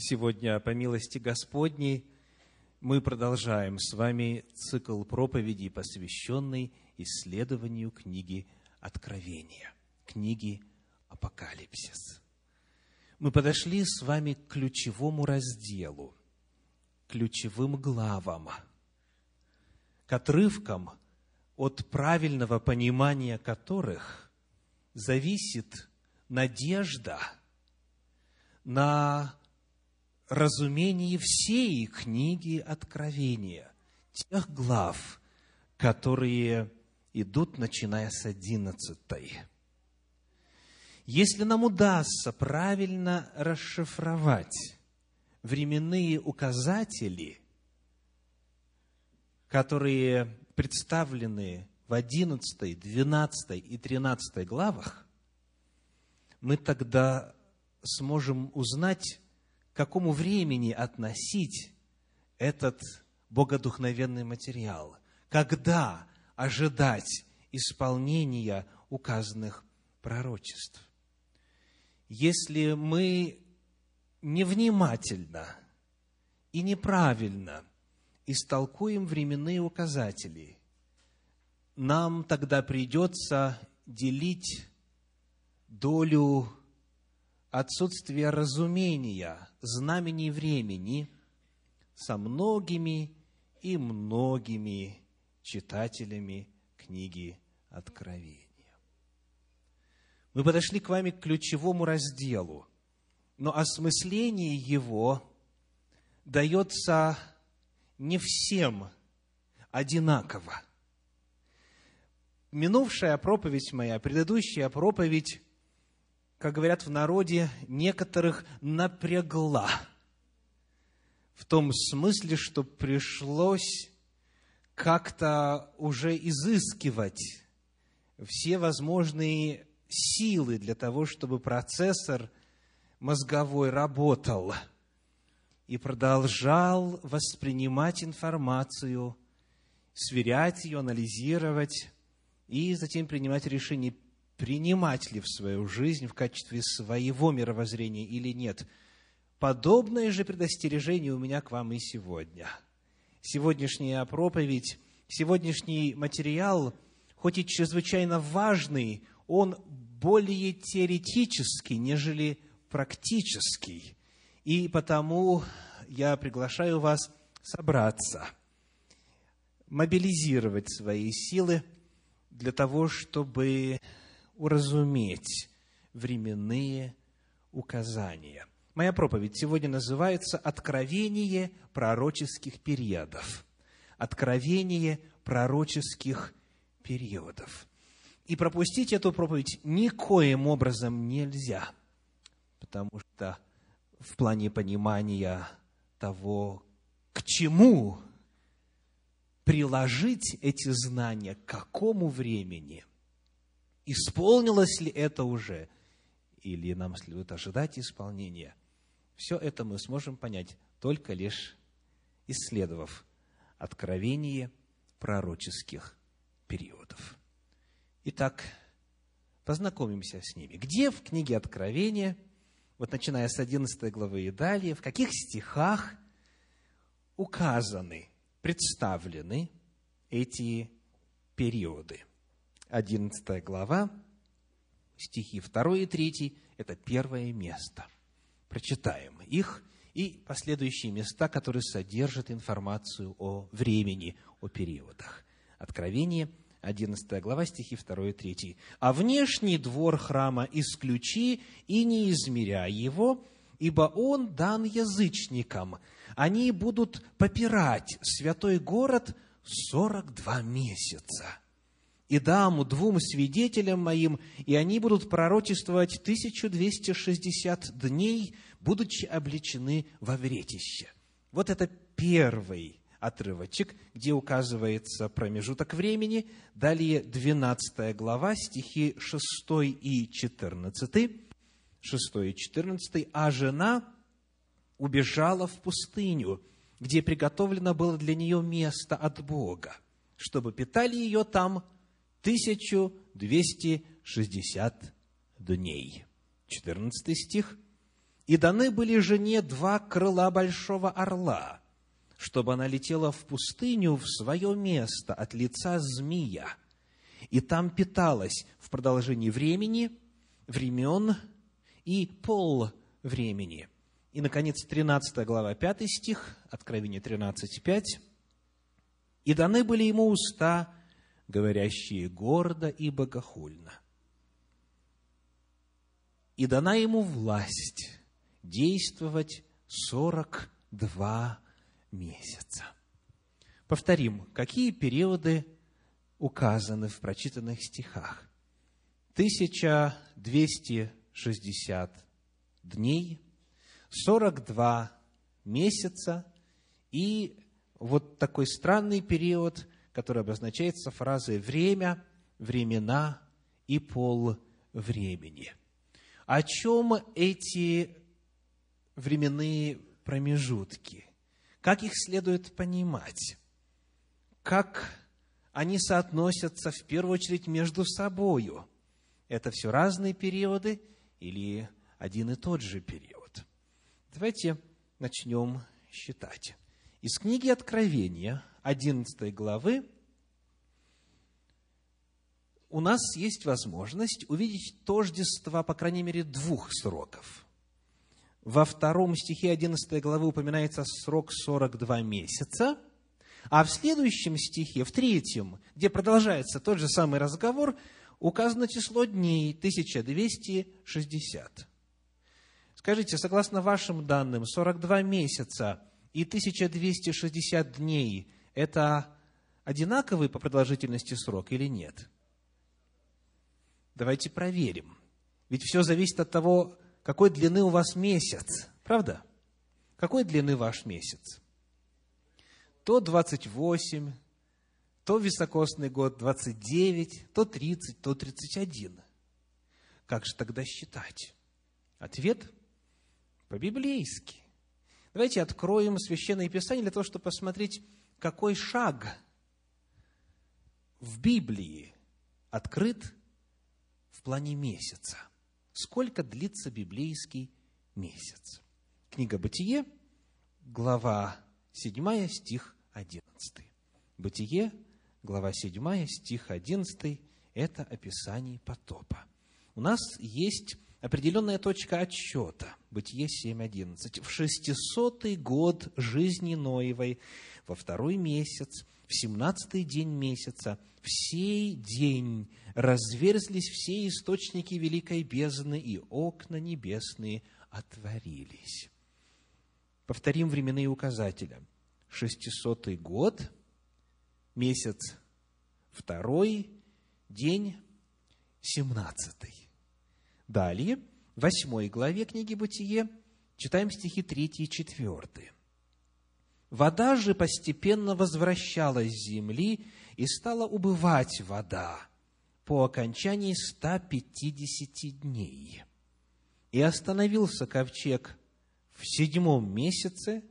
Сегодня, по милости Господней, мы продолжаем с вами цикл проповедей, посвященный исследованию книги Откровения, книги Апокалипсис. Мы подошли с вами к ключевому разделу, ключевым главам, к отрывкам, от правильного понимания которых зависит надежда на разумении всей книги Откровения, тех глав, которые идут, начиная с одиннадцатой. Если нам удастся правильно расшифровать временные указатели, которые представлены в одиннадцатой, двенадцатой и тринадцатой главах, мы тогда сможем узнать, какому времени относить этот богодухновенный материал, когда ожидать исполнения указанных пророчеств. Если мы невнимательно и неправильно истолкуем временные указатели, нам тогда придется делить долю отсутствия разумения знамений времени со многими и многими читателями книги Откровения. Мы подошли к вами к ключевому разделу, но осмысление его дается не всем одинаково. Минувшая проповедь моя, предыдущая проповедь как говорят в народе, некоторых напрягла. В том смысле, что пришлось как-то уже изыскивать все возможные силы для того, чтобы процессор мозговой работал и продолжал воспринимать информацию, сверять ее, анализировать и затем принимать решение, принимать ли в свою жизнь в качестве своего мировоззрения или нет. Подобное же предостережение у меня к вам и сегодня. Сегодняшняя проповедь, сегодняшний материал, хоть и чрезвычайно важный, он более теоретический, нежели практический. И потому я приглашаю вас собраться, мобилизировать свои силы для того, чтобы уразуметь временные указания. Моя проповедь сегодня называется «Откровение пророческих периодов». Откровение пророческих периодов. И пропустить эту проповедь никоим образом нельзя, потому что в плане понимания того, к чему приложить эти знания, к какому времени, Исполнилось ли это уже? Или нам следует ожидать исполнения? Все это мы сможем понять только лишь исследовав откровение пророческих периодов. Итак, познакомимся с ними. Где в книге Откровения, вот начиная с 11 главы и далее, в каких стихах указаны, представлены эти периоды? 11 глава, стихи 2 и 3, это первое место. Прочитаем их и последующие места, которые содержат информацию о времени, о периодах. Откровение, 11 глава, стихи 2 и 3. «А внешний двор храма исключи и не измеряй его, ибо он дан язычникам. Они будут попирать святой город сорок два месяца» и дам двум свидетелям моим, и они будут пророчествовать 1260 дней, будучи обличены во вретище. Вот это первый отрывочек, где указывается промежуток времени. Далее 12 глава, стихи 6 и 14. 6 и 14. «А жена убежала в пустыню, где приготовлено было для нее место от Бога, чтобы питали ее там 1260 дней. 14 стих. И даны были жене два крыла большого орла, чтобы она летела в пустыню в свое место от лица змея, и там питалась в продолжении времени, времен и пол времени. И, наконец, 13 глава, 5 стих, Откровение 13, 5. «И даны были ему уста, говорящие гордо и богохульно. И дана ему власть действовать сорок два месяца. Повторим, какие периоды указаны в прочитанных стихах? 1260 дней, 42 месяца и вот такой странный период, который обозначается фразой «время», «времена» и «пол времени». О чем эти временные промежутки? Как их следует понимать? Как они соотносятся в первую очередь между собою? Это все разные периоды или один и тот же период? Давайте начнем считать. Из книги Откровения, 11 главы, у нас есть возможность увидеть тождество, по крайней мере, двух сроков. Во втором стихе 11 главы упоминается срок 42 месяца, а в следующем стихе, в третьем, где продолжается тот же самый разговор, указано число дней 1260. Скажите, согласно вашим данным, 42 месяца и 1260 дней – это одинаковый по продолжительности срок или нет? Давайте проверим. Ведь все зависит от того, какой длины у вас месяц. Правда? Какой длины ваш месяц? То 28, то високосный год 29, то 30, то 31. Как же тогда считать? Ответ по-библейски. Давайте откроем Священное Писание для того, чтобы посмотреть, какой шаг в Библии открыт в плане месяца. Сколько длится библейский месяц? Книга Бытие, глава 7, стих 11. Бытие, глава 7, стих 11 – это описание потопа. У нас есть определенная точка отсчета. Бытие 7.11. В шестисотый год жизни Ноевой, во второй месяц, в семнадцатый день месяца, в сей день разверзлись все источники великой бездны, и окна небесные отворились. Повторим временные указатели. Шестисотый год, месяц второй, день семнадцатый. Далее, в восьмой главе книги «Бытие» читаем стихи 3 и 4. «Вода же постепенно возвращалась с земли, и стала убывать вода по окончании 150 дней. И остановился ковчег в седьмом месяце,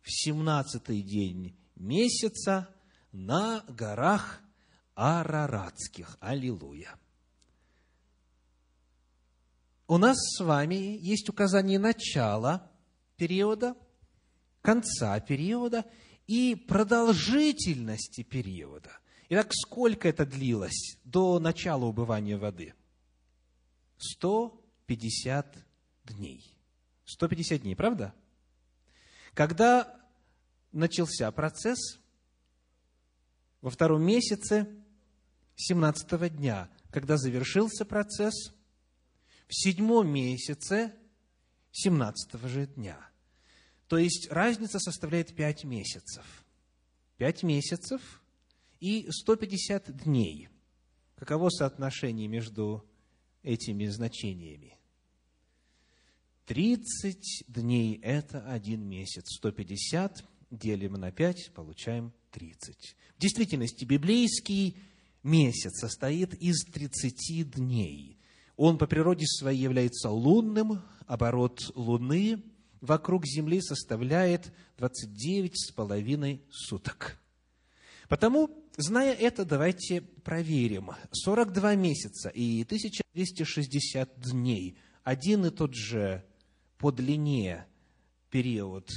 в семнадцатый день месяца на горах Араратских. Аллилуйя! У нас с вами есть указание начала периода, конца периода и продолжительности периода. Итак, сколько это длилось до начала убывания воды? 150 дней. 150 дней, правда? Когда начался процесс, во втором месяце 17 дня, когда завершился процесс – в седьмом месяце 17 же дня. То есть разница составляет пять месяцев. Пять месяцев и 150 дней. Каково соотношение между этими значениями? 30 дней – это один месяц. 150 делим на 5, получаем 30. В действительности библейский месяц состоит из 30 дней. Он по природе своей является лунным, оборот Луны вокруг Земли составляет 29 с половиной суток. Потому, зная это, давайте проверим. 42 месяца и 1260 дней – один и тот же по длине период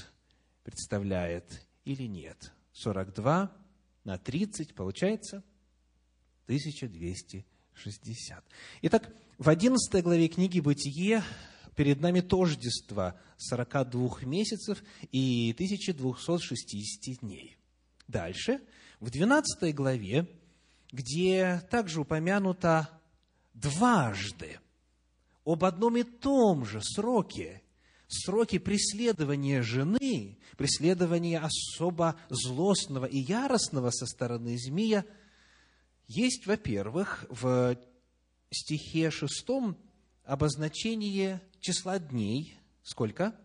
представляет или нет. 42 на 30 получается 1260. Итак, в 11 главе книги «Бытие» перед нами тождество 42 месяцев и 1260 дней. Дальше, в 12 главе, где также упомянуто дважды об одном и том же сроке, сроке преследования жены, преследования особо злостного и яростного со стороны змея, есть, во-первых, в стихе шестом обозначение числа дней. Сколько?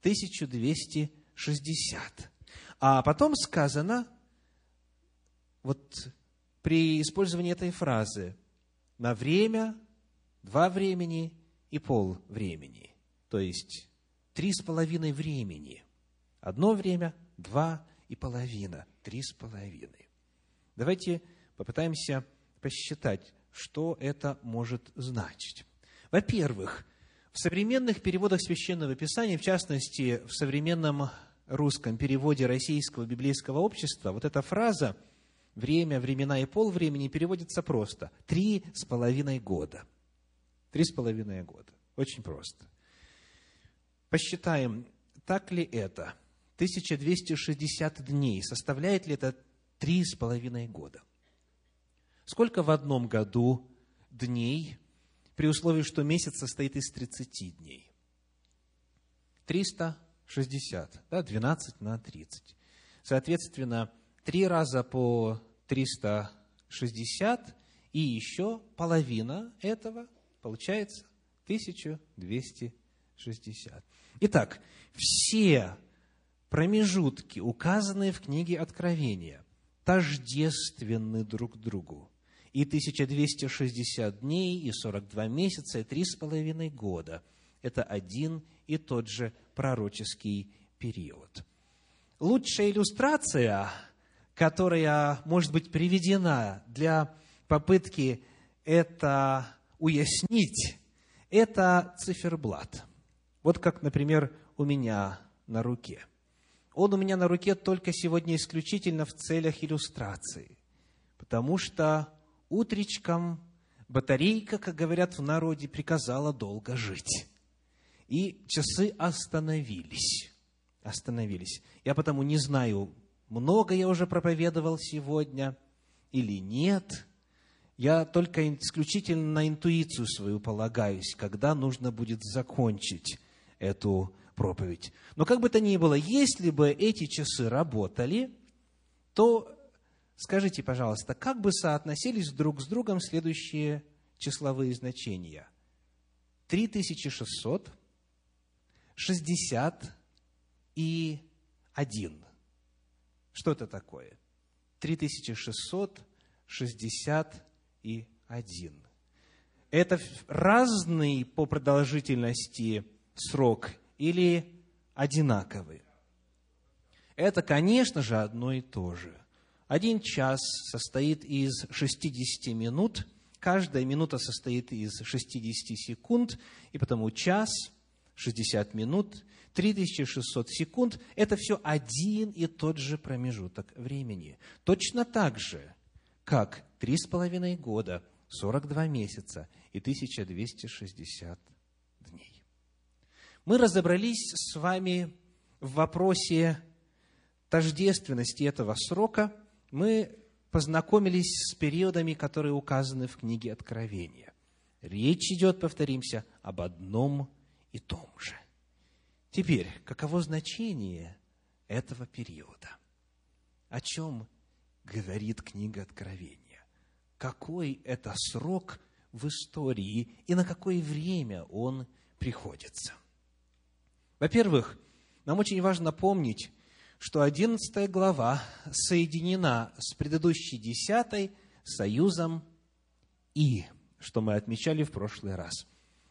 1260. А потом сказано, вот при использовании этой фразы, на время, два времени и пол времени. То есть, три с половиной времени. Одно время, два и половина, три с половиной. Давайте попытаемся посчитать, что это может значить. Во-первых, в современных переводах Священного Писания, в частности, в современном русском переводе Российского библейского общества, вот эта фраза «время, времена и пол времени» переводится просто «три с половиной года». Три с половиной года. Очень просто. Посчитаем, так ли это? 1260 дней. Составляет ли это три с половиной года? Сколько в одном году дней, при условии, что месяц состоит из 30 дней? 360, да, 12 на 30. Соответственно, три раза по 360 и еще половина этого получается 1260. Итак, все промежутки, указанные в книге Откровения, тождественны друг другу. И 1260 дней, и 42 месяца, и три с половиной года – это один и тот же пророческий период. Лучшая иллюстрация, которая может быть приведена для попытки это уяснить, это циферблат. Вот как, например, у меня на руке. Он у меня на руке только сегодня исключительно в целях иллюстрации, потому что утречком батарейка, как говорят в народе, приказала долго жить. И часы остановились. Остановились. Я потому не знаю, много я уже проповедовал сегодня или нет. Я только исключительно на интуицию свою полагаюсь, когда нужно будет закончить эту проповедь. Но как бы то ни было, если бы эти часы работали, то скажите, пожалуйста, как бы соотносились друг с другом следующие числовые значения? 3600, 60 и 1. Что это такое? 3600, 60 и 1. Это разный по продолжительности срок или одинаковый? Это, конечно же, одно и то же. Один час состоит из 60 минут, каждая минута состоит из 60 секунд, и потому час, 60 минут, 3600 секунд – это все один и тот же промежуток времени. Точно так же, как три с половиной года, 42 месяца и 1260 мы разобрались с вами в вопросе тождественности этого срока. Мы познакомились с периодами, которые указаны в книге Откровения. Речь идет, повторимся, об одном и том же. Теперь, каково значение этого периода? О чем говорит книга Откровения? Какой это срок в истории и на какое время он приходится? Во-первых, нам очень важно помнить, что 11 глава соединена с предыдущей 10 союзом «и», что мы отмечали в прошлый раз.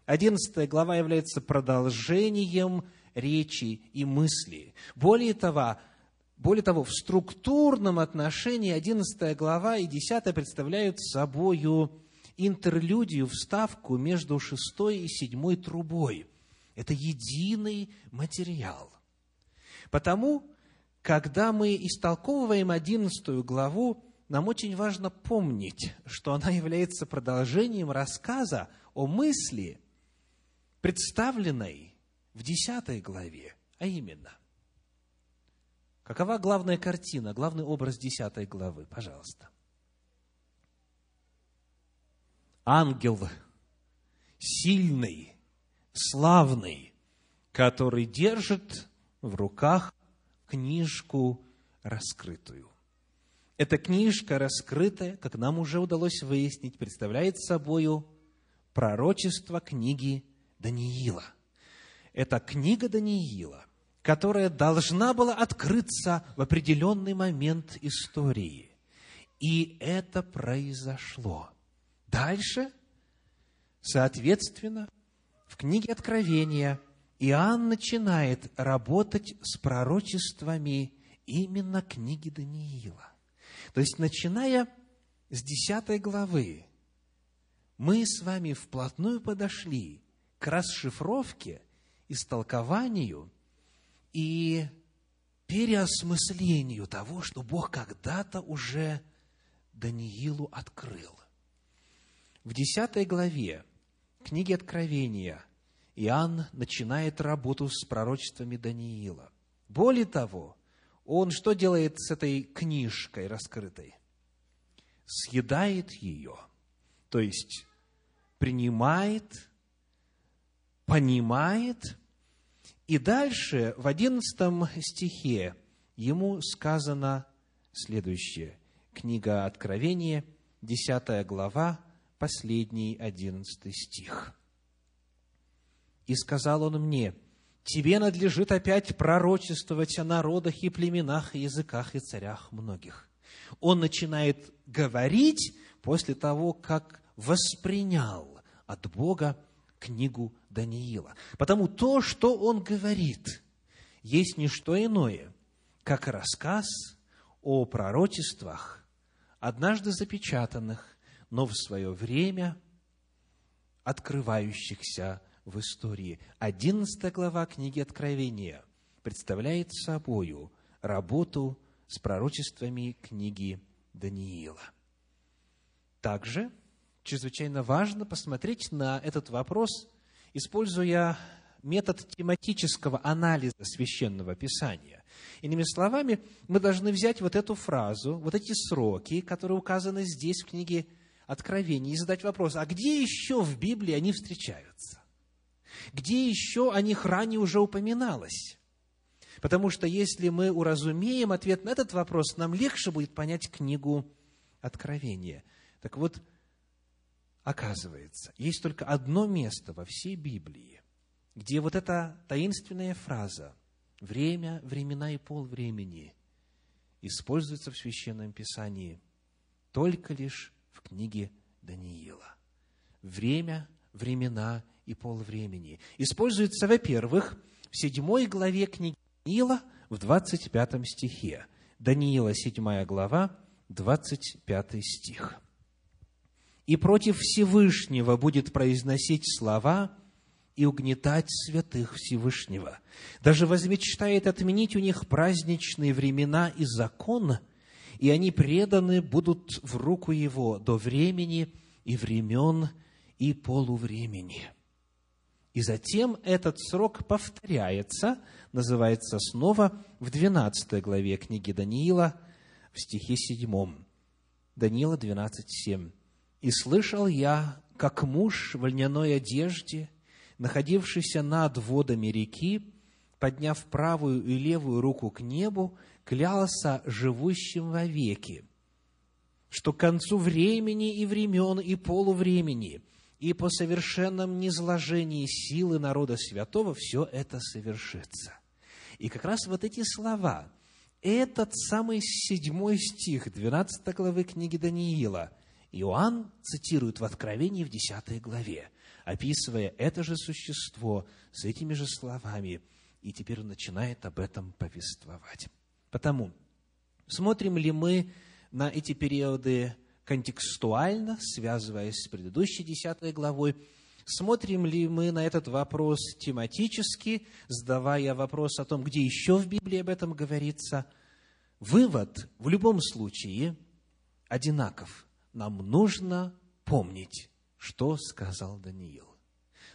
11 глава является продолжением речи и мысли. Более того, более того, в структурном отношении 11 глава и 10 представляют собою интерлюдию, вставку между шестой и седьмой трубой – Это единый материал. Потому, когда мы истолковываем одиннадцатую главу, нам очень важно помнить, что она является продолжением рассказа о мысли, представленной в десятой главе, а именно, какова главная картина, главный образ десятой главы? Пожалуйста. Ангел сильный, славный, который держит в руках книжку раскрытую. Эта книжка раскрытая, как нам уже удалось выяснить, представляет собою пророчество книги Даниила. Это книга Даниила, которая должна была открыться в определенный момент истории. И это произошло. Дальше, соответственно, в книге Откровения Иоанн начинает работать с пророчествами именно книги Даниила. То есть, начиная с 10 главы, мы с вами вплотную подошли к расшифровке, истолкованию и переосмыслению того, что Бог когда-то уже Даниилу открыл. В 10 главе книги Откровения Иоанн начинает работу с пророчествами Даниила. Более того, он что делает с этой книжкой раскрытой? Съедает ее, то есть принимает, понимает, и дальше в одиннадцатом стихе ему сказано следующее. Книга Откровения, десятая глава, последний одиннадцатый стих. «И сказал он мне, тебе надлежит опять пророчествовать о народах и племенах, и языках, и царях многих». Он начинает говорить после того, как воспринял от Бога книгу Даниила. Потому то, что он говорит, есть не что иное, как рассказ о пророчествах, однажды запечатанных но в свое время открывающихся в истории. Одиннадцатая глава книги Откровения представляет собою работу с пророчествами книги Даниила. Также чрезвычайно важно посмотреть на этот вопрос, используя метод тематического анализа священного писания. Иными словами, мы должны взять вот эту фразу, вот эти сроки, которые указаны здесь в книге Откровений и задать вопрос, а где еще в Библии они встречаются? Где еще о них ранее уже упоминалось? Потому что если мы уразумеем ответ на этот вопрос, нам легче будет понять книгу Откровения. Так вот, оказывается, есть только одно место во всей Библии, где вот эта таинственная фраза «время, времена и пол времени» используется в Священном Писании только лишь в книге Даниила. Время, времена и полвремени. Используется, во-первых, в седьмой главе книги Даниила в 25 стихе. Даниила, седьмая глава, 25 стих. «И против Всевышнего будет произносить слова и угнетать святых Всевышнего. Даже возмечтает отменить у них праздничные времена и закон – и они преданы будут в руку его до времени и времен и полувремени. И затем этот срок повторяется, называется снова в 12 главе книги Даниила, в стихе 7. Даниила 12, 7. «И слышал я, как муж в льняной одежде, находившийся над водами реки, подняв правую и левую руку к небу, клялся живущим вовеки, что к концу времени и времен и полувремени и по совершенном низложении силы народа святого все это совершится. И как раз вот эти слова, этот самый седьмой стих 12 главы книги Даниила, Иоанн цитирует в Откровении в 10 главе, описывая это же существо с этими же словами, и теперь он начинает об этом повествовать. Потому, смотрим ли мы на эти периоды контекстуально, связываясь с предыдущей десятой главой, Смотрим ли мы на этот вопрос тематически, задавая вопрос о том, где еще в Библии об этом говорится? Вывод в любом случае одинаков. Нам нужно помнить, что сказал Даниил.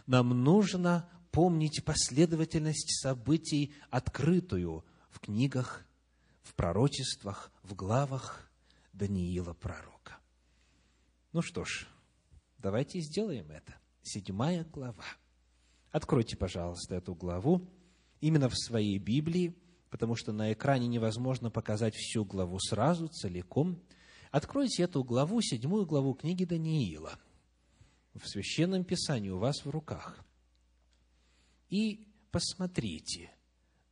Нам нужно помнить последовательность событий, открытую в книгах, в пророчествах, в главах Даниила пророка. Ну что ж, давайте сделаем это. Седьмая глава. Откройте, пожалуйста, эту главу именно в своей Библии, потому что на экране невозможно показать всю главу сразу, целиком. Откройте эту главу, седьмую главу книги Даниила, в Священном Писании у вас в руках. И посмотрите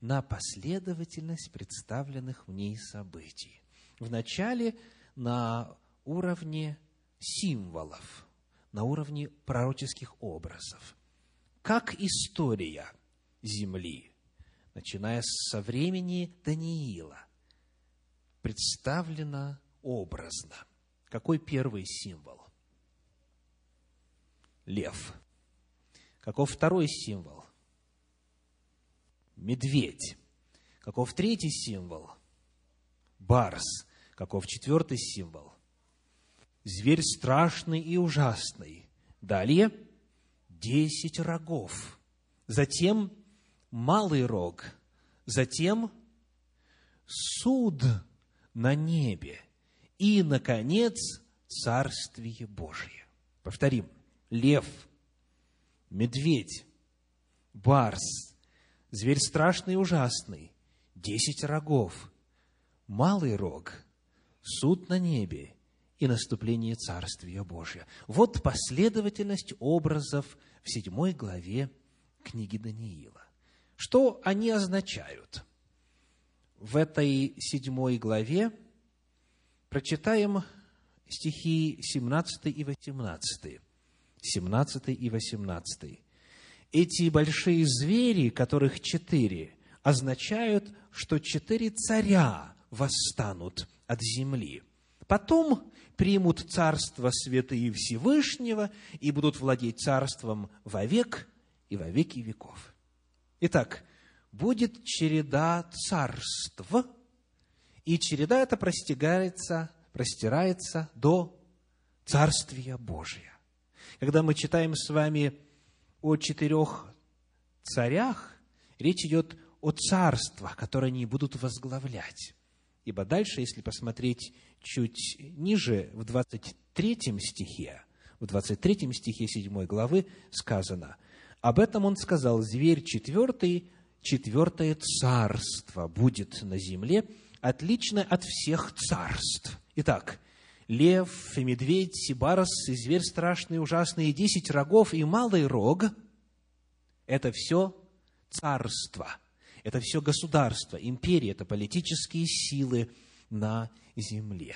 на последовательность представленных в ней событий. Вначале на уровне символов, на уровне пророческих образов. Как история земли, начиная со времени Даниила, представлена образно. Какой первый символ? Лев. Каков второй символ? Медведь. Каков третий символ? Барс. Каков четвертый символ? Зверь страшный и ужасный. Далее десять рогов. Затем малый рог. Затем суд на небе. И, наконец, Царствие Божие. Повторим. Лев, медведь, барс, зверь страшный и ужасный, десять рогов, малый рог, суд на небе и наступление Царствия Божия. Вот последовательность образов в седьмой главе книги Даниила. Что они означают? В этой седьмой главе прочитаем стихи 17 и 18. 17 и 18. Эти большие звери, которых четыре, означают, что четыре царя восстанут от земли. Потом примут царство святые Всевышнего и будут владеть царством вовек и во веки веков. Итак, будет череда царств, и череда эта простирается, простирается до Царствия Божия. Когда мы читаем с вами о четырех царях, речь идет о царствах, которые они будут возглавлять. Ибо дальше, если посмотреть чуть ниже, в 23 стихе, в 23 стихе 7 главы сказано, об этом он сказал, зверь четвертый, четвертое царство будет на земле, отличное от всех царств. Итак, лев, и медведь, и барс, и зверь страшный, ужасный, и десять рогов, и малый рог – это все царство – это все государство, империи, это политические силы на земле.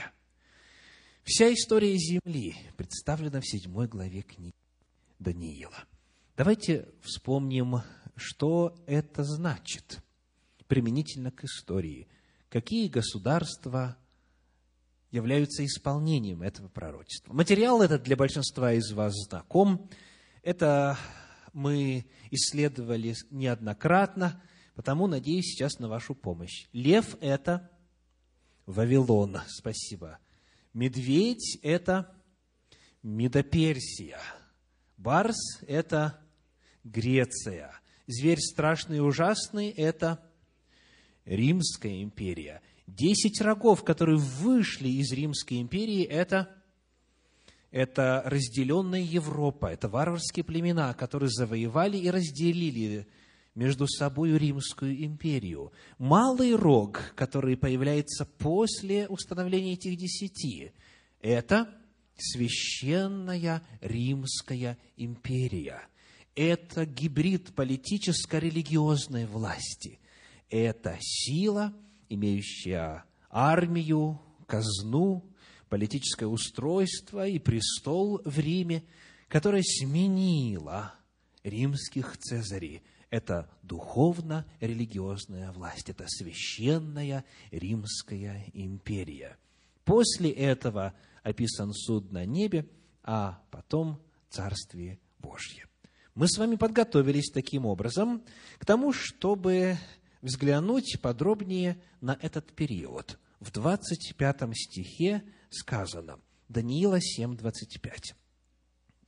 Вся история Земли представлена в седьмой главе книги Даниила. Давайте вспомним, что это значит применительно к истории. Какие государства являются исполнением этого пророчества. Материал этот для большинства из вас знаком. Это мы исследовали неоднократно – Потому надеюсь сейчас на вашу помощь. Лев – это Вавилон, спасибо. Медведь – это Медоперсия. Барс – это Греция. Зверь страшный и ужасный – это Римская империя. Десять рогов, которые вышли из Римской империи – это это разделенная Европа, это варварские племена, которые завоевали и разделили между собой Римскую империю. Малый рог, который появляется после установления этих десяти, это священная Римская империя. Это гибрид политическо-религиозной власти. Это сила, имеющая армию, казну, политическое устройство и престол в Риме, которая сменила римских цезарей – это духовно-религиозная власть, это священная Римская империя. После этого описан суд на небе, а потом Царствие Божье. Мы с вами подготовились таким образом к тому, чтобы взглянуть подробнее на этот период. В 25 стихе сказано, Даниила 7, 25.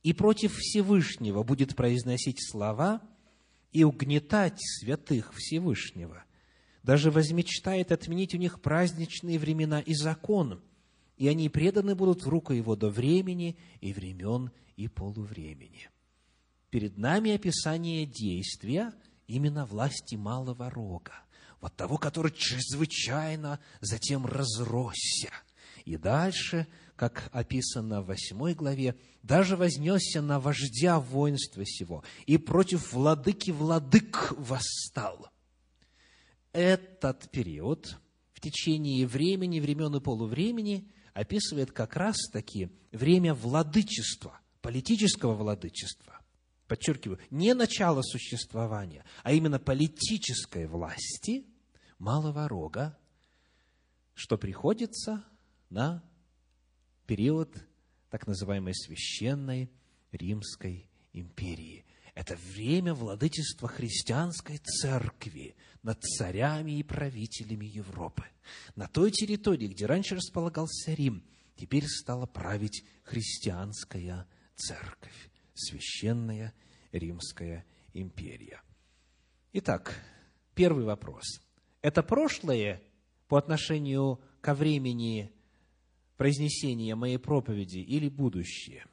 «И против Всевышнего будет произносить слова и угнетать святых Всевышнего, даже возмечтает отменить у них праздничные времена и закон, и они преданы будут в руку его до времени и времен и полувремени». Перед нами описание действия именно власти малого рога, вот того, который чрезвычайно затем разросся. И дальше, как описано в восьмой главе, даже вознесся на вождя воинства сего и против владыки владык восстал. Этот период в течение времени, времен и полувремени описывает как раз-таки время владычества, политического владычества подчеркиваю, не начало существования, а именно политической власти малого рога, что приходится на период так называемой священной Римской империи. Это время владычества христианской церкви над царями и правителями Европы. На той территории, где раньше располагался Рим, теперь стала править христианская церковь священная Римская империя. Итак, первый вопрос. Это прошлое по отношению ко времени произнесения моей проповеди или будущее?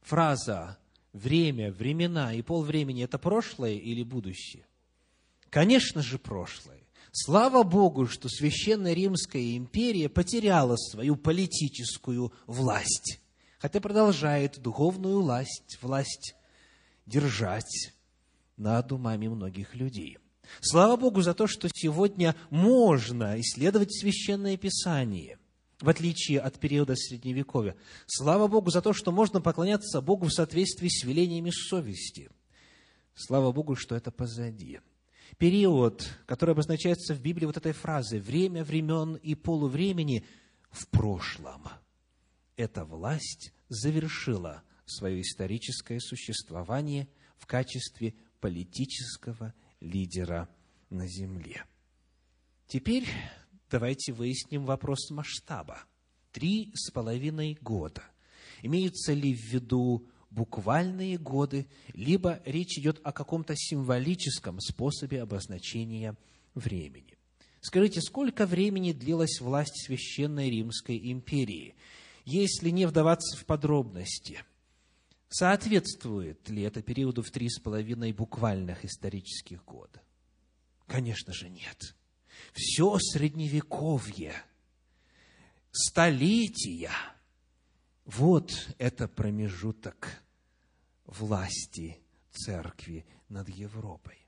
Фраза «время», «времена» и «полвремени» – это прошлое или будущее? Конечно же, прошлое. Слава Богу, что Священная Римская империя потеряла свою политическую власть хотя продолжает духовную власть, власть держать над умами многих людей. Слава Богу за то, что сегодня можно исследовать Священное Писание, в отличие от периода Средневековья. Слава Богу за то, что можно поклоняться Богу в соответствии с велениями совести. Слава Богу, что это позади. Период, который обозначается в Библии вот этой фразой «время времен и полувремени» в прошлом – эта власть завершила свое историческое существование в качестве политического лидера на земле. Теперь давайте выясним вопрос масштаба. Три с половиной года. Имеются ли в виду буквальные годы, либо речь идет о каком-то символическом способе обозначения времени. Скажите, сколько времени длилась власть Священной Римской империи? если не вдаваться в подробности, соответствует ли это периоду в три с половиной буквальных исторических года? Конечно же, нет. Все средневековье, столетия, вот это промежуток власти церкви над Европой.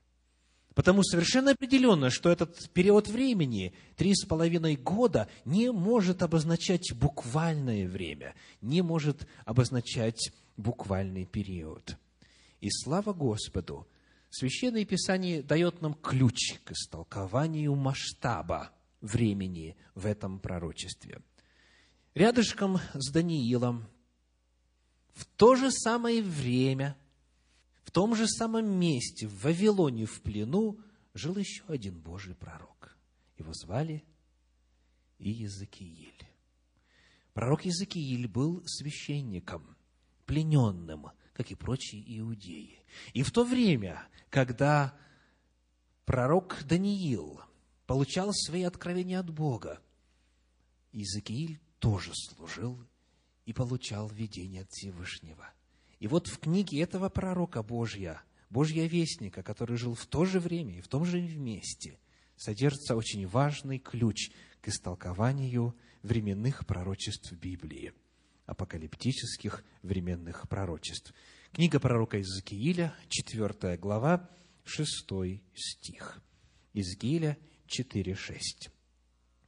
Потому совершенно определенно, что этот период времени, три с половиной года, не может обозначать буквальное время, не может обозначать буквальный период. И слава Господу, Священное Писание дает нам ключ к истолкованию масштаба времени в этом пророчестве. Рядышком с Даниилом в то же самое время – в том же самом месте, в Вавилоне, в плену, жил еще один Божий пророк. Его звали Иезекииль. Пророк Иезекииль был священником, плененным, как и прочие иудеи. И в то время, когда пророк Даниил получал свои откровения от Бога, Иезекииль тоже служил и получал видение от Всевышнего. И вот в книге этого пророка Божья, Божья вестника, который жил в то же время и в том же месте, содержится очень важный ключ к истолкованию временных пророчеств Библии, апокалиптических временных пророчеств. Книга пророка Иезекииля, 4 глава, 6 стих. Иезекииля 4, 6.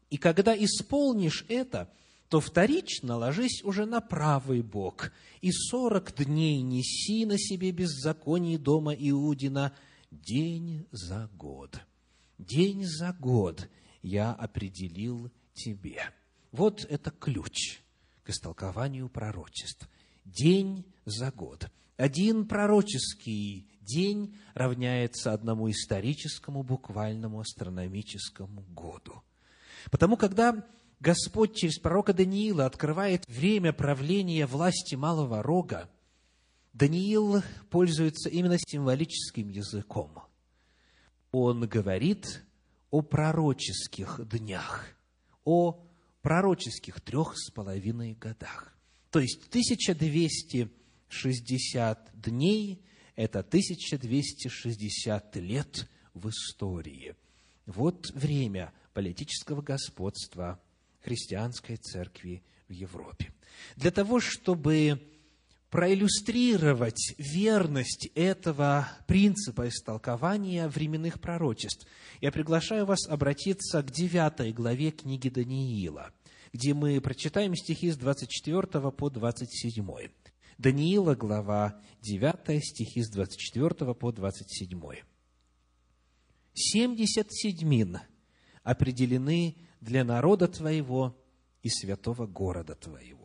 «И когда исполнишь это, то вторично ложись уже на правый бок, и сорок дней неси на себе беззаконие дома Иудина день за год. День за год я определил тебе. Вот это ключ к истолкованию пророчеств. День за год. Один пророческий день равняется одному историческому, буквальному, астрономическому году. Потому, когда Господь через пророка Даниила открывает время правления власти Малого Рога, Даниил пользуется именно символическим языком. Он говорит о пророческих днях, о пророческих трех с половиной годах. То есть 1260 дней – это 1260 лет в истории. Вот время политического господства христианской церкви в Европе. Для того, чтобы проиллюстрировать верность этого принципа истолкования временных пророчеств, я приглашаю вас обратиться к девятой главе книги Даниила, где мы прочитаем стихи с 24 по 27. Даниила, глава 9, стихи с 24 по 27. «Семьдесят седьмин определены для народа Твоего и святого города Твоего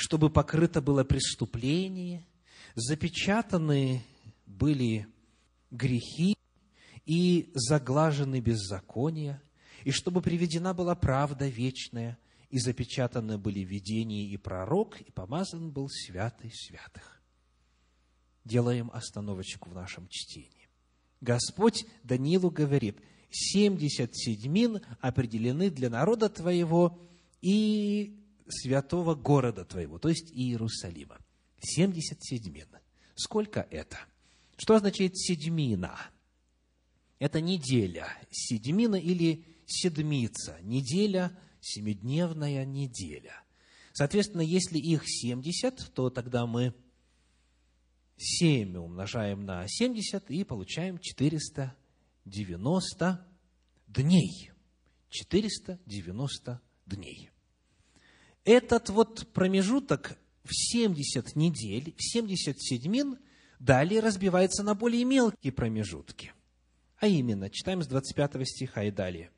чтобы покрыто было преступление, запечатаны были грехи и заглажены беззакония, и чтобы приведена была правда вечная, и запечатаны были видения и пророк, и помазан был святый святых. Делаем остановочку в нашем чтении. Господь Данилу говорит, семьдесят седьмин определены для народа твоего, и святого города твоего, то есть Иерусалима. 70 седьмин. Сколько это? Что означает седьмина? Это неделя. Седьмина или седмица. Неделя, семидневная неделя. Соответственно, если их 70, то тогда мы 7 умножаем на 70 и получаем 490 дней. 490 дней. Этот вот промежуток в 70 недель, в 70 седьмин, далее разбивается на более мелкие промежутки. А именно, читаем с 25 стиха и далее.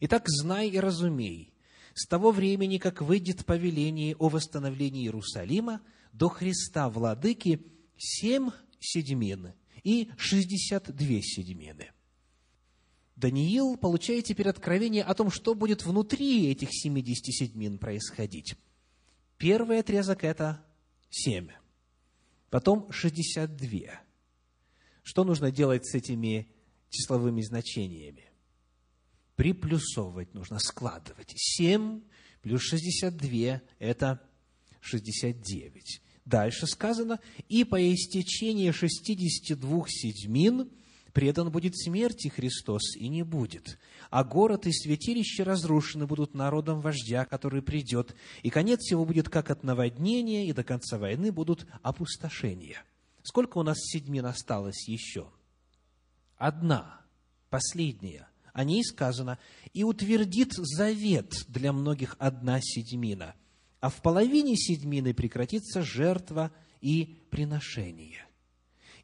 «Итак, знай и разумей, с того времени, как выйдет повеление о восстановлении Иерусалима, до Христа Владыки семь седьмин и шестьдесят две седьмины. Даниил получает теперь откровение о том, что будет внутри этих 70 седьмин происходить. Первый отрезок – это 7, потом 62. Что нужно делать с этими числовыми значениями? Приплюсовывать нужно, складывать. 7 плюс 62 – это 69. Дальше сказано, и по истечении 62 седьмин – предан будет смерти Христос и не будет. А город и святилище разрушены будут народом вождя, который придет, и конец его будет как от наводнения, и до конца войны будут опустошения. Сколько у нас седьмин осталось еще? Одна, последняя. О ней сказано, и утвердит завет для многих одна седьмина, а в половине седьмины прекратится жертва и приношение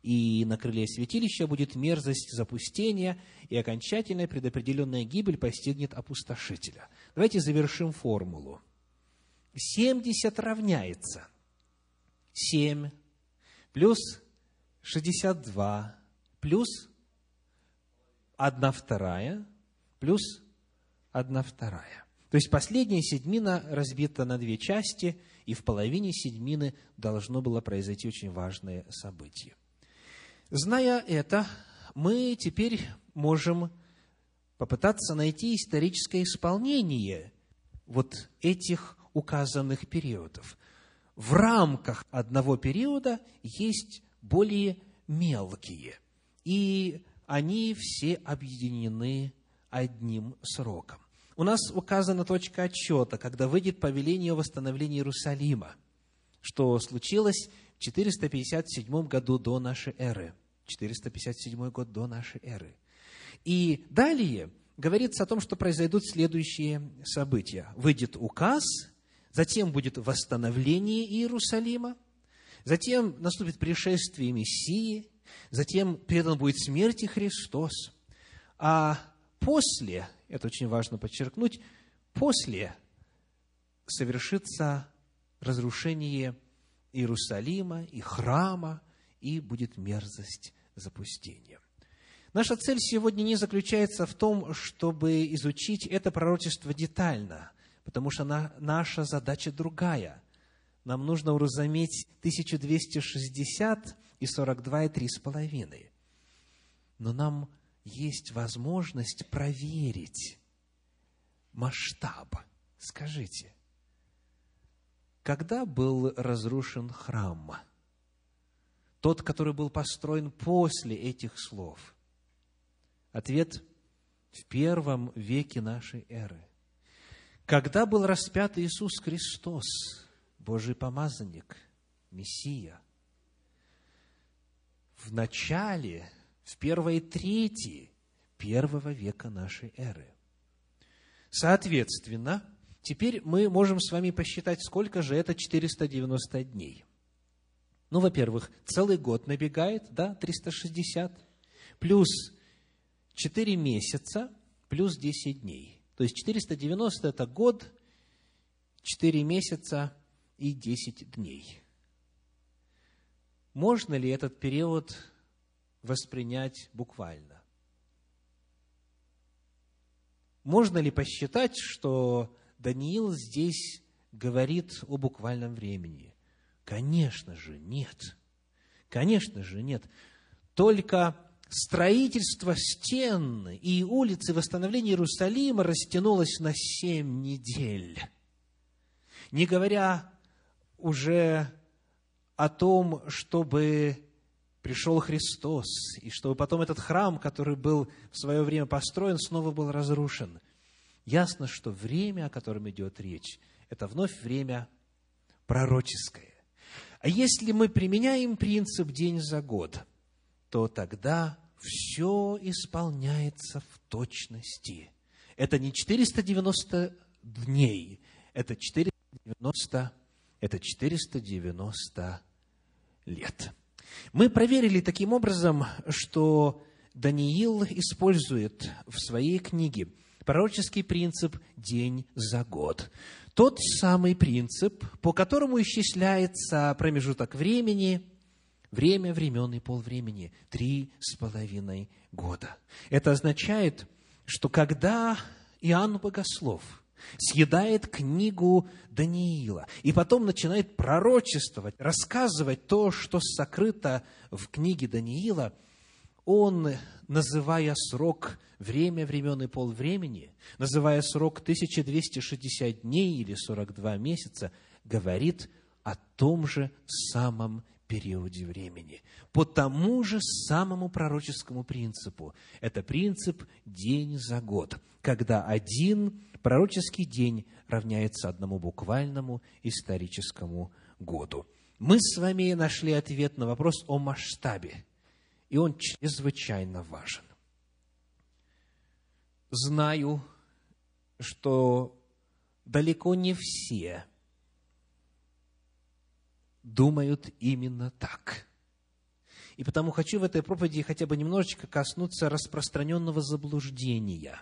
и на крыле святилища будет мерзость запустения, и окончательная предопределенная гибель постигнет опустошителя. Давайте завершим формулу. 70 равняется 7 плюс 62 плюс 1 вторая плюс 1 вторая. То есть последняя седьмина разбита на две части, и в половине седьмины должно было произойти очень важное событие. Зная это, мы теперь можем попытаться найти историческое исполнение вот этих указанных периодов. В рамках одного периода есть более мелкие, и они все объединены одним сроком. У нас указана точка отчета, когда выйдет повеление о восстановлении Иерусалима, что случилось в 457 году до нашей эры – 457 год до нашей эры. И далее говорится о том, что произойдут следующие события. Выйдет указ, затем будет восстановление Иерусалима, затем наступит пришествие Мессии, затем предан будет смерти Христос, а после, это очень важно подчеркнуть, после совершится разрушение Иерусалима и храма, и будет мерзость запустения. Наша цель сегодня не заключается в том, чтобы изучить это пророчество детально, потому что на, наша задача другая. Нам нужно уразуметь 1260 и 42 и 3,5. Но нам есть возможность проверить масштаб. Скажите, когда был разрушен храм? Тот, который был построен после этих слов – Ответ в первом веке нашей эры. Когда был распят Иисус Христос, Божий помазанник, Мессия, в начале, в первой трети первого века нашей эры. Соответственно, теперь мы можем с вами посчитать, сколько же это 490 дней. Ну, во-первых, целый год набегает, да, 360, плюс 4 месяца плюс 10 дней. То есть 490 – это год, 4 месяца и 10 дней. Можно ли этот период воспринять буквально? Можно ли посчитать, что Даниил здесь говорит о буквальном времени? Конечно же, нет. Конечно же, нет. Только строительство стен и улицы восстановления Иерусалима растянулось на семь недель. Не говоря уже о том, чтобы пришел Христос, и чтобы потом этот храм, который был в свое время построен, снова был разрушен. Ясно, что время, о котором идет речь, это вновь время пророческое. А если мы применяем принцип день за год, то тогда все исполняется в точности. Это не 490 дней, это 490, это 490 лет. Мы проверили таким образом, что Даниил использует в своей книге пророческий принцип «день за год». Тот самый принцип, по которому исчисляется промежуток времени – время времен и полвремени – три с половиной года. Это означает, что когда Иоанн Богослов съедает книгу Даниила и потом начинает пророчествовать, рассказывать то, что сокрыто в книге Даниила, он, называя срок время времен и полвремени, называя срок 1260 дней или 42 месяца, говорит о том же самом периоде времени. По тому же самому пророческому принципу. Это принцип день за год, когда один пророческий день равняется одному буквальному историческому году. Мы с вами нашли ответ на вопрос о масштабе, и он чрезвычайно важен. Знаю, что далеко не все думают именно так. И потому хочу в этой проповеди хотя бы немножечко коснуться распространенного заблуждения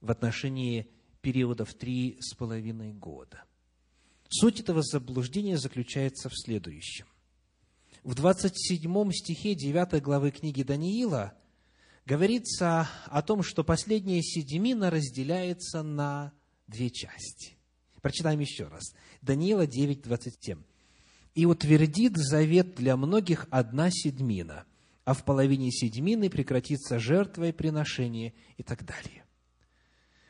в отношении периодов три с половиной года. Суть этого заблуждения заключается в следующем. В 27 стихе 9 главы книги Даниила говорится о том, что последняя седьмина разделяется на две части. Прочитаем еще раз. Даниила 9, 27 и утвердит завет для многих одна седьмина, а в половине седьмины прекратится жертва и приношение и так далее.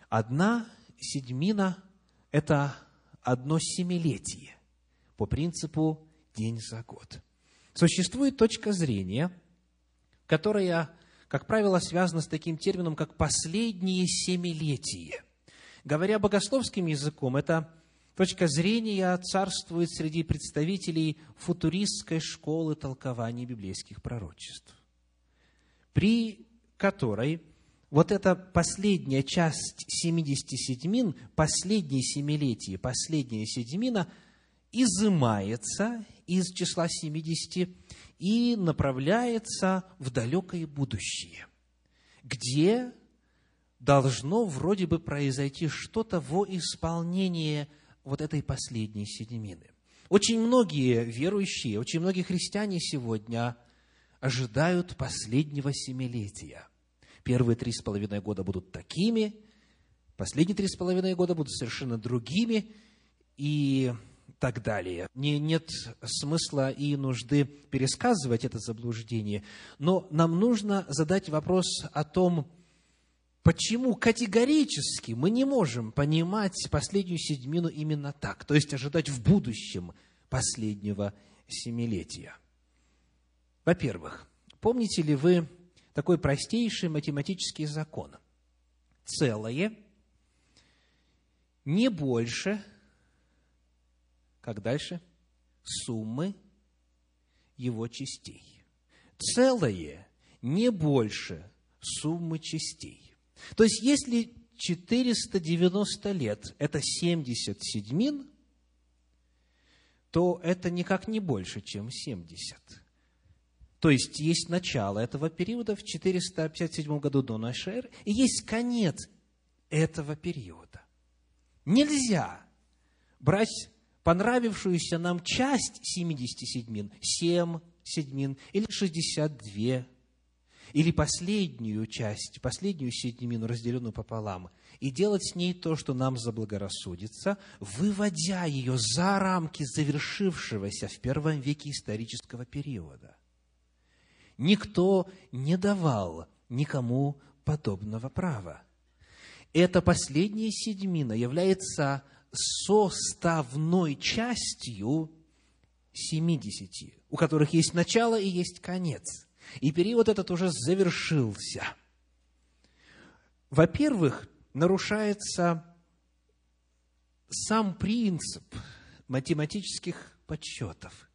Одна седьмина – это одно семилетие по принципу день за год. Существует точка зрения, которая, как правило, связана с таким термином, как последнее семилетие. Говоря богословским языком, это точка зрения царствует среди представителей футуристской школы толкования библейских пророчеств, при которой вот эта последняя часть 70 седьмин, последнее семилетие, последняя седьмина изымается из числа 70 и направляется в далекое будущее, где должно вроде бы произойти что-то во исполнение вот этой последней седьмины. Очень многие верующие, очень многие христиане сегодня ожидают последнего семилетия. Первые три с половиной года будут такими, последние три с половиной года будут совершенно другими, и так далее. Не, нет смысла и нужды пересказывать это заблуждение, но нам нужно задать вопрос о том, почему категорически мы не можем понимать последнюю седьмину именно так, то есть ожидать в будущем последнего семилетия. Во-первых, помните ли вы такой простейший математический закон? Целое не больше как дальше? Суммы его частей. Целое не больше суммы частей. То есть, если 490 лет – это 70 седьмин, то это никак не больше, чем 70. То есть, есть начало этого периода в 457 году до нашей эры, и есть конец этого периода. Нельзя брать понравившуюся нам часть 70 седьмин, 7 седьмин или 62, или последнюю часть, последнюю седьмину, разделенную пополам, и делать с ней то, что нам заблагорассудится, выводя ее за рамки завершившегося в первом веке исторического периода. Никто не давал никому подобного права. Эта последняя седьмина является составной частью 70, у которых есть начало и есть конец. И период этот уже завершился. Во-первых, нарушается сам принцип математических подсчетов.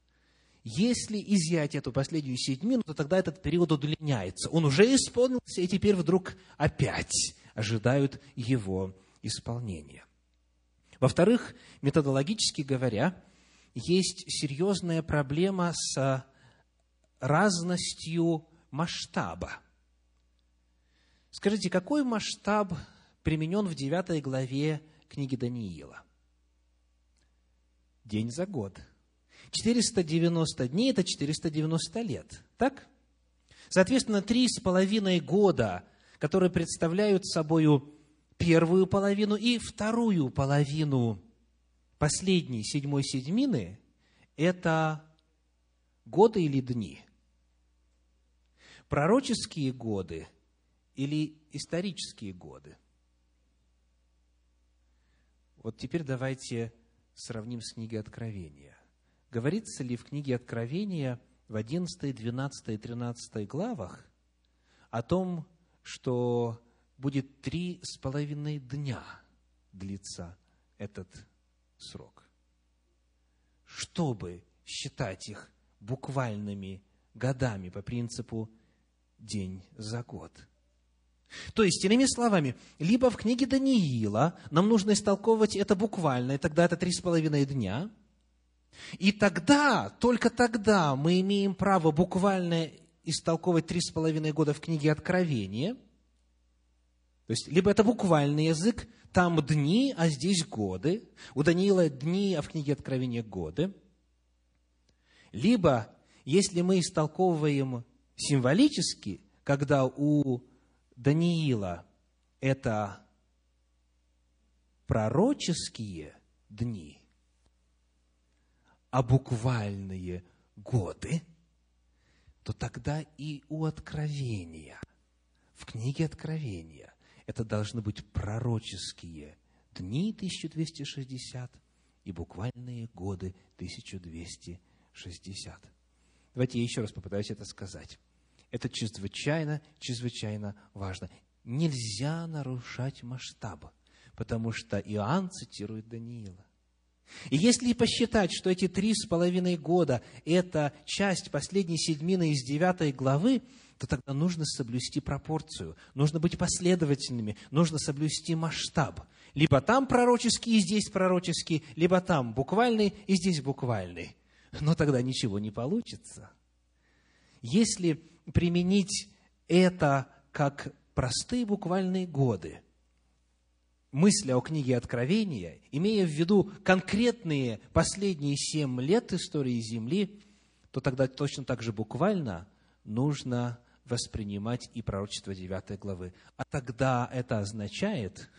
Если изъять эту последнюю седьмину, то тогда этот период удлиняется. Он уже исполнился, и теперь вдруг опять ожидают его исполнения. Во-вторых, методологически говоря, есть серьезная проблема с разностью масштаба. Скажите, какой масштаб применен в 9 главе книги Даниила? День за год. 490 дней – это 490 лет, так? Соответственно, три с половиной года, которые представляют собою первую половину и вторую половину последней седьмой седьмины – это годы или дни? Пророческие годы или исторические годы? Вот теперь давайте сравним с книгой Откровения. Говорится ли в книге Откровения в 11, 12 и 13 главах о том, что будет три с половиной дня длиться этот срок. Чтобы считать их буквальными годами по принципу день за год. То есть, иными словами, либо в книге Даниила нам нужно истолковывать это буквально, и тогда это три с половиной дня, и тогда, только тогда мы имеем право буквально истолковывать три с половиной года в книге Откровения – то есть, либо это буквальный язык, там дни, а здесь годы. У Даниила дни, а в книге Откровения годы. Либо, если мы истолковываем символически, когда у Даниила это пророческие дни, а буквальные годы, то тогда и у Откровения, в книге Откровения, это должны быть пророческие дни 1260 и буквальные годы 1260. Давайте я еще раз попытаюсь это сказать. Это чрезвычайно, чрезвычайно важно. Нельзя нарушать масштаб, потому что Иоанн цитирует Даниила. И если посчитать, что эти три с половиной года – это часть последней седьмины из девятой главы, то тогда нужно соблюсти пропорцию, нужно быть последовательными, нужно соблюсти масштаб. Либо там пророческий и здесь пророческий, либо там буквальный и здесь буквальный. Но тогда ничего не получится. Если применить это как простые буквальные годы, мысли о книге Откровения, имея в виду конкретные последние семь лет истории Земли, то тогда точно так же буквально нужно воспринимать и пророчество 9 главы. А тогда это означает,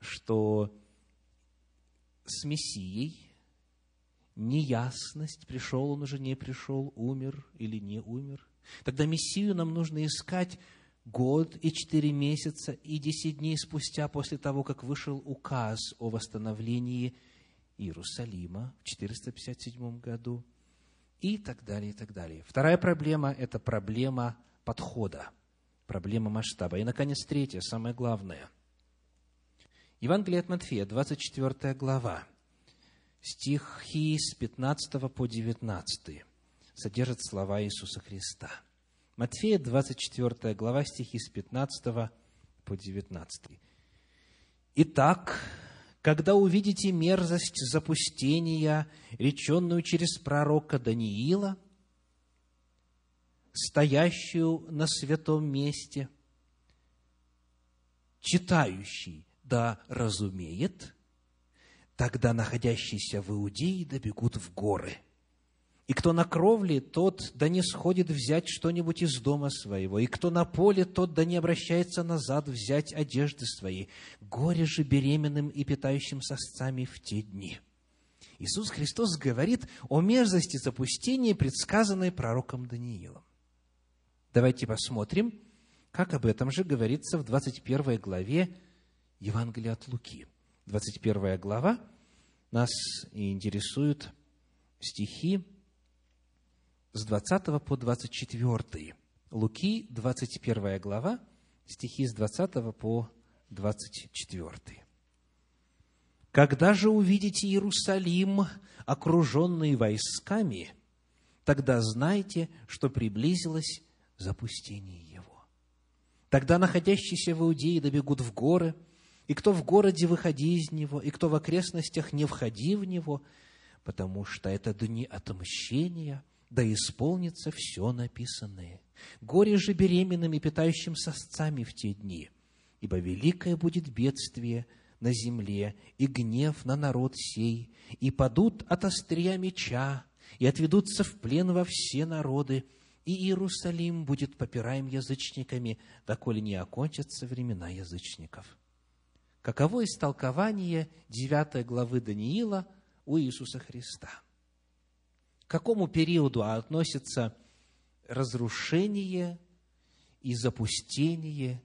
что с Мессией неясность, пришел он уже, не пришел, умер или не умер. Тогда Мессию нам нужно искать год и четыре месяца и десять дней спустя после того, как вышел указ о восстановлении Иерусалима в 457 году и так далее, и так далее. Вторая проблема – это проблема подхода, проблема масштаба. И, наконец, третья, самое главное. Евангелие от Матфея, 24 глава, стихи с 15 по 19 содержат слова Иисуса Христа. Матфея, 24 глава, стихи с 15 по 19. «Итак, когда увидите мерзость запустения, реченную через пророка Даниила, стоящую на святом месте, читающий да разумеет, тогда находящиеся в Иудее добегут в горы – и кто на кровле, тот да не сходит взять что-нибудь из дома своего. И кто на поле, тот да не обращается назад взять одежды свои. Горе же беременным и питающим сосцами в те дни. Иисус Христос говорит о мерзости запустения, предсказанной пророком Даниилом. Давайте посмотрим, как об этом же говорится в 21 главе Евангелия от Луки. 21 глава нас интересуют стихи с 20 по 24. Луки, 21 глава, стихи с 20 по 24. «Когда же увидите Иерусалим, окруженный войсками, тогда знайте, что приблизилось запустение его. Тогда находящиеся в Иудее добегут в горы, и кто в городе, выходи из него, и кто в окрестностях, не входи в него, потому что это дни отмщения – да исполнится все написанное. Горе же беременным и питающим сосцами в те дни, ибо великое будет бедствие на земле и гнев на народ сей, и падут от острия меча, и отведутся в плен во все народы, и Иерусалим будет попираем язычниками, доколе не окончатся времена язычников. Каково истолкование 9 главы Даниила у Иисуса Христа – к какому периоду относится разрушение и запустение,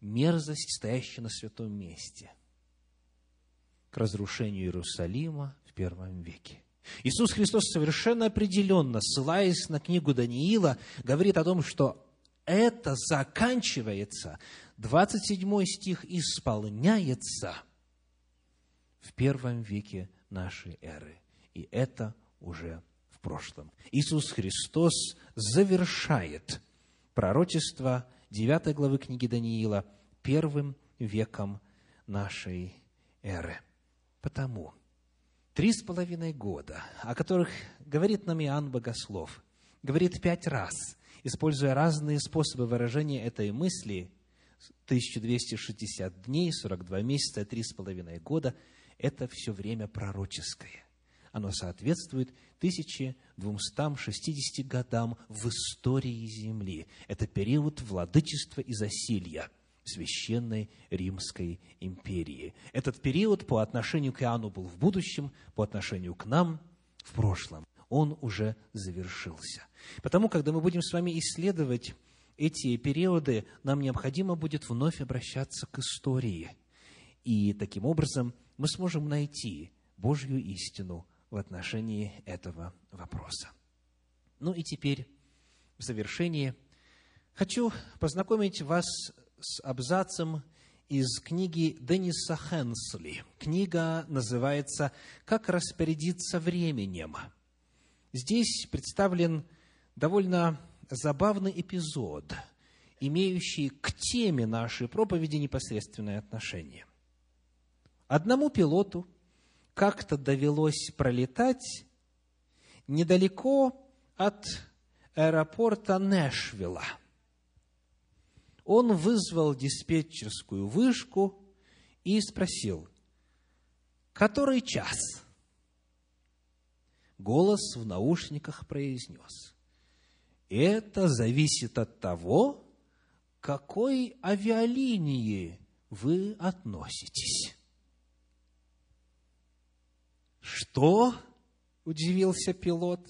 мерзость, стоящая на святом месте? К разрушению Иерусалима в первом веке. Иисус Христос совершенно определенно, ссылаясь на книгу Даниила, говорит о том, что это заканчивается, 27 стих исполняется в первом веке нашей эры. И это уже прошлом. Иисус Христос завершает пророчество 9 главы книги Даниила первым веком нашей эры. Потому три с половиной года, о которых говорит нам Иоанн Богослов, говорит пять раз, используя разные способы выражения этой мысли, 1260 дней, 42 месяца, три с половиной года, это все время пророческое оно соответствует 1260 годам в истории Земли. Это период владычества и засилья Священной Римской империи. Этот период по отношению к Иоанну был в будущем, по отношению к нам в прошлом. Он уже завершился. Потому, когда мы будем с вами исследовать эти периоды, нам необходимо будет вновь обращаться к истории. И таким образом мы сможем найти Божью истину в отношении этого вопроса. Ну и теперь, в завершение, хочу познакомить вас с абзацем из книги Денниса Хенсли. Книга называется «Как распорядиться временем». Здесь представлен довольно забавный эпизод, имеющий к теме нашей проповеди непосредственное отношение. Одному пилоту – как-то довелось пролетать недалеко от аэропорта Нэшвилла. Он вызвал диспетчерскую вышку и спросил, который час? Голос в наушниках произнес, это зависит от того, какой авиалинии вы относитесь. Что? Удивился пилот.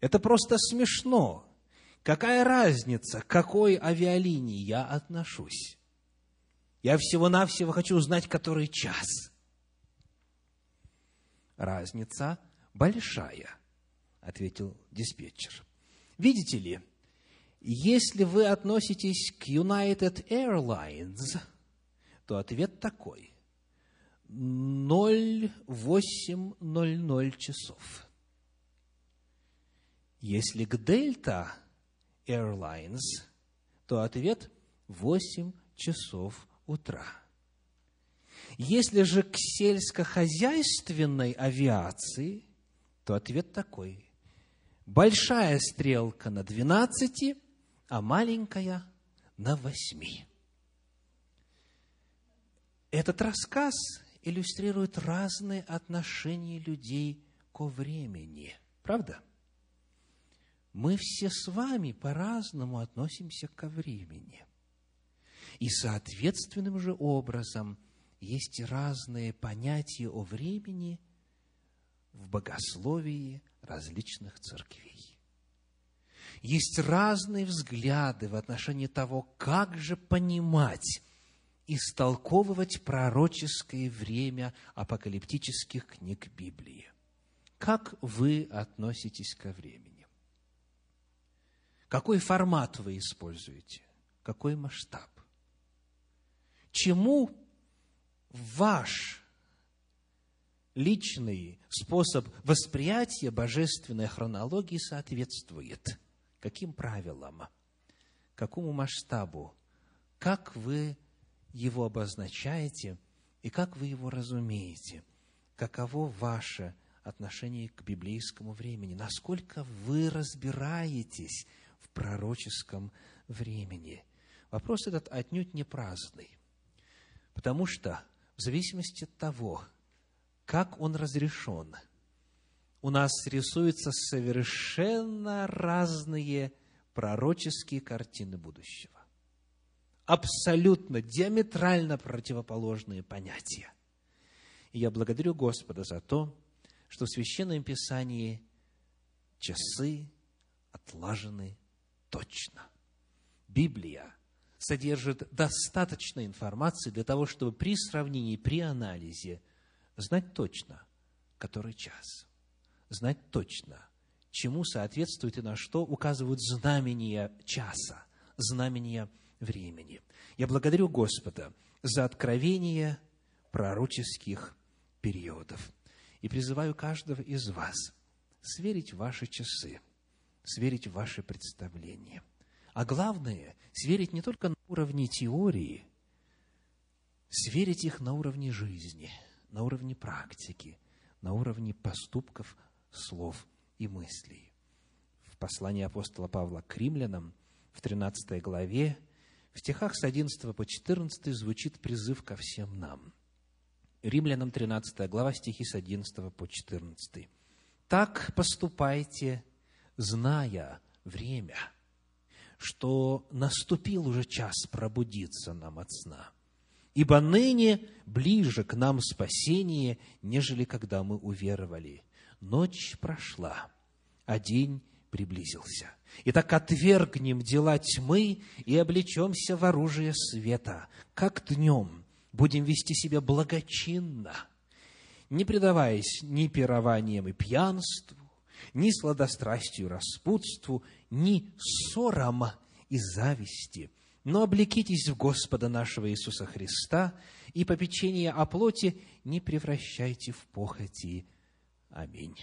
Это просто смешно. Какая разница, к какой авиалинии я отношусь? Я всего-навсего хочу узнать, который час. Разница большая, ответил диспетчер. Видите ли, если вы относитесь к United Airlines, то ответ такой. 0800 часов. Если к Delta Airlines, то ответ 8 часов утра. Если же к сельскохозяйственной авиации, то ответ такой. Большая стрелка на 12, а маленькая на 8. Этот рассказ иллюстрирует разные отношения людей ко времени. Правда? Мы все с вами по-разному относимся ко времени. И соответственным же образом есть разные понятия о времени в богословии различных церквей. Есть разные взгляды в отношении того, как же понимать истолковывать пророческое время апокалиптических книг Библии. Как вы относитесь ко времени? Какой формат вы используете? Какой масштаб? Чему ваш личный способ восприятия божественной хронологии соответствует? Каким правилам? Какому масштабу? Как вы его обозначаете и как вы его разумеете, каково ваше отношение к библейскому времени, насколько вы разбираетесь в пророческом времени. Вопрос этот отнюдь не праздный, потому что в зависимости от того, как он разрешен, у нас рисуются совершенно разные пророческие картины будущего абсолютно, диаметрально противоположные понятия. И я благодарю Господа за то, что в Священном Писании часы отлажены точно. Библия содержит достаточно информации для того, чтобы при сравнении, при анализе знать точно, который час, знать точно, чему соответствует и на что указывают знамения часа, знамения времени. Я благодарю Господа за откровение пророческих периодов. И призываю каждого из вас сверить ваши часы, сверить ваши представления. А главное, сверить не только на уровне теории, сверить их на уровне жизни, на уровне практики, на уровне поступков, слов и мыслей. В послании апостола Павла к римлянам в 13 главе в стихах с 11 по 14 звучит призыв ко всем нам. Римлянам 13 глава, стихи с 11 по 14. «Так поступайте, зная время, что наступил уже час пробудиться нам от сна. Ибо ныне ближе к нам спасение, нежели когда мы уверовали. Ночь прошла, а день приблизился. Итак, отвергнем дела тьмы и облечемся в оружие света, как днем будем вести себя благочинно, не предаваясь ни пированиям и пьянству, ни сладострастию распутству, ни ссорам и зависти, но облекитесь в Господа нашего Иисуса Христа и попечение о плоти не превращайте в похоти. Аминь.